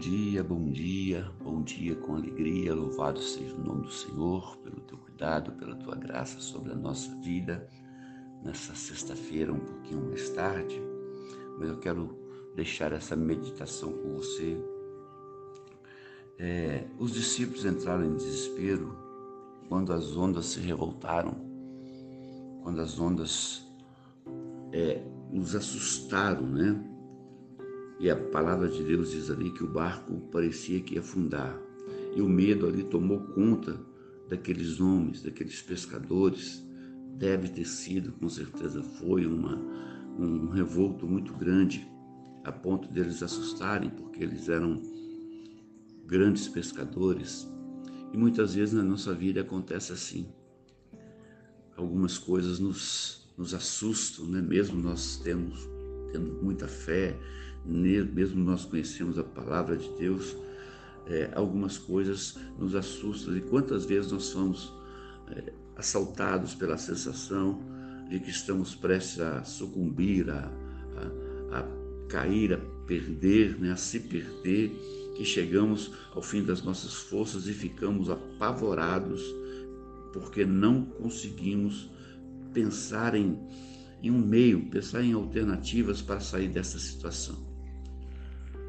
Dia, bom dia, bom dia com alegria. Louvado seja o nome do Senhor pelo teu cuidado, pela tua graça sobre a nossa vida. Nessa sexta-feira, um pouquinho mais tarde, mas eu quero deixar essa meditação com você. É, os discípulos entraram em desespero quando as ondas se revoltaram, quando as ondas é, nos assustaram, né? E a palavra de Deus diz ali que o barco parecia que ia afundar. E o medo ali tomou conta daqueles homens, daqueles pescadores. Deve ter sido, com certeza foi, uma, um revolto muito grande, a ponto deles assustarem, porque eles eram grandes pescadores. E muitas vezes na nossa vida acontece assim. Algumas coisas nos, nos assustam, né? mesmo nós temos, tendo muita fé, mesmo nós conhecemos a palavra de Deus, é, algumas coisas nos assustam. E quantas vezes nós somos é, assaltados pela sensação de que estamos prestes a sucumbir, a, a, a cair, a perder, né, a se perder, que chegamos ao fim das nossas forças e ficamos apavorados porque não conseguimos pensar em, em um meio, pensar em alternativas para sair dessa situação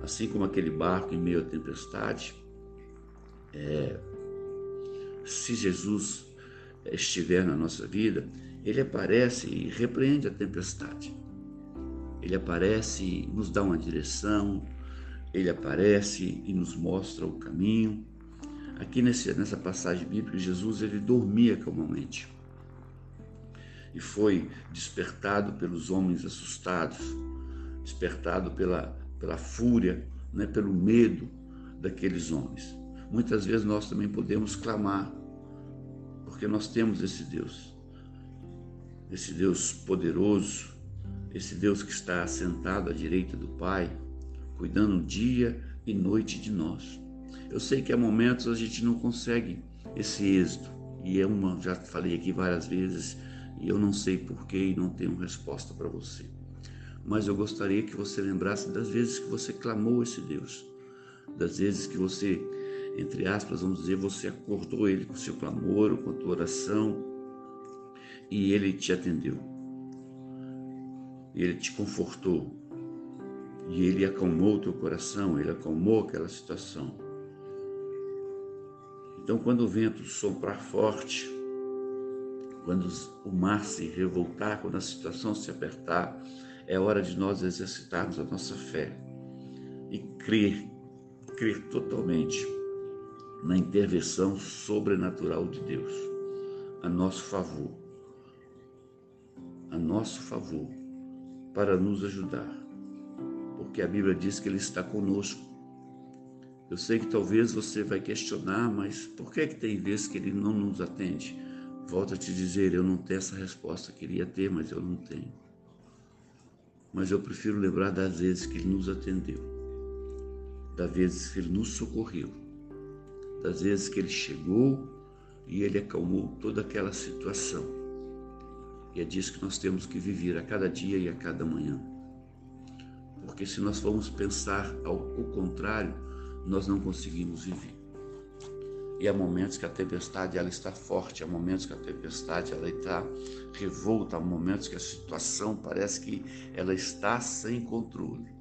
assim como aquele barco em meio à tempestade, é, se Jesus estiver na nossa vida, ele aparece e repreende a tempestade. Ele aparece e nos dá uma direção, ele aparece e nos mostra o caminho. Aqui nesse, nessa passagem bíblica, Jesus ele dormia calmamente e foi despertado pelos homens assustados, despertado pela pela fúria, né, pelo medo daqueles homens. Muitas vezes nós também podemos clamar, porque nós temos esse Deus, esse Deus poderoso, esse Deus que está sentado à direita do Pai, cuidando dia e noite de nós. Eu sei que há momentos a gente não consegue esse êxito, e é uma, já falei aqui várias vezes, e eu não sei porquê e não tenho resposta para você mas eu gostaria que você lembrasse das vezes que você clamou esse Deus, das vezes que você, entre aspas, vamos dizer, você acordou ele com seu clamor, com a tua oração, e ele te atendeu. Ele te confortou. E ele acalmou o teu coração, ele acalmou aquela situação. Então, quando o vento soprar forte, quando o mar se revoltar, quando a situação se apertar, é hora de nós exercitarmos a nossa fé e crer, crer totalmente na intervenção sobrenatural de Deus a nosso favor, a nosso favor, para nos ajudar, porque a Bíblia diz que Ele está conosco. Eu sei que talvez você vai questionar, mas por que, é que tem vezes que Ele não nos atende? Volto a te dizer, eu não tenho essa resposta, queria ter, mas eu não tenho mas eu prefiro lembrar das vezes que Ele nos atendeu, das vezes que Ele nos socorreu, das vezes que Ele chegou e Ele acalmou toda aquela situação. E é disso que nós temos que viver a cada dia e a cada manhã. Porque se nós formos pensar ao, ao contrário, nós não conseguimos viver. E há momentos que a tempestade ela está forte, há momentos que a tempestade ela está revolta, há momentos que a situação parece que ela está sem controle.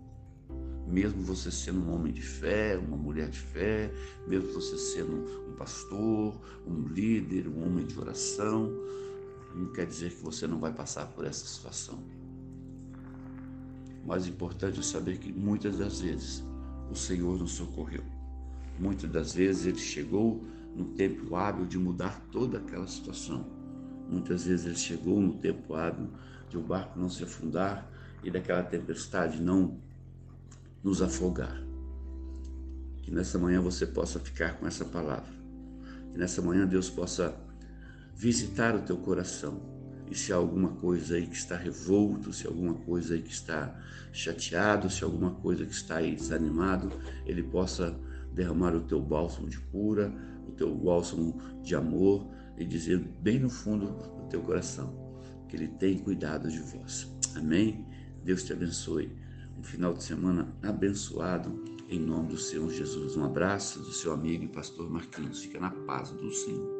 Mesmo você sendo um homem de fé, uma mulher de fé, mesmo você sendo um pastor, um líder, um homem de oração, não quer dizer que você não vai passar por essa situação. O mais importante é saber que muitas das vezes o Senhor nos socorreu. Muitas das vezes ele chegou no tempo hábil de mudar toda aquela situação. Muitas vezes ele chegou no tempo hábil de o barco não se afundar e daquela tempestade não nos afogar. Que nessa manhã você possa ficar com essa palavra. Que nessa manhã Deus possa visitar o teu coração. E se há alguma coisa aí que está revolto, se há alguma coisa aí que está chateado, se há alguma coisa que está aí desanimado, Ele possa derramar o teu bálsamo de cura, o teu bálsamo de amor e dizer bem no fundo do teu coração que Ele tem cuidado de vós. Amém? Deus te abençoe. Um final de semana abençoado Em nome do Senhor Jesus. Um abraço do seu amigo e pastor Marquinhos. Fica na paz do Senhor.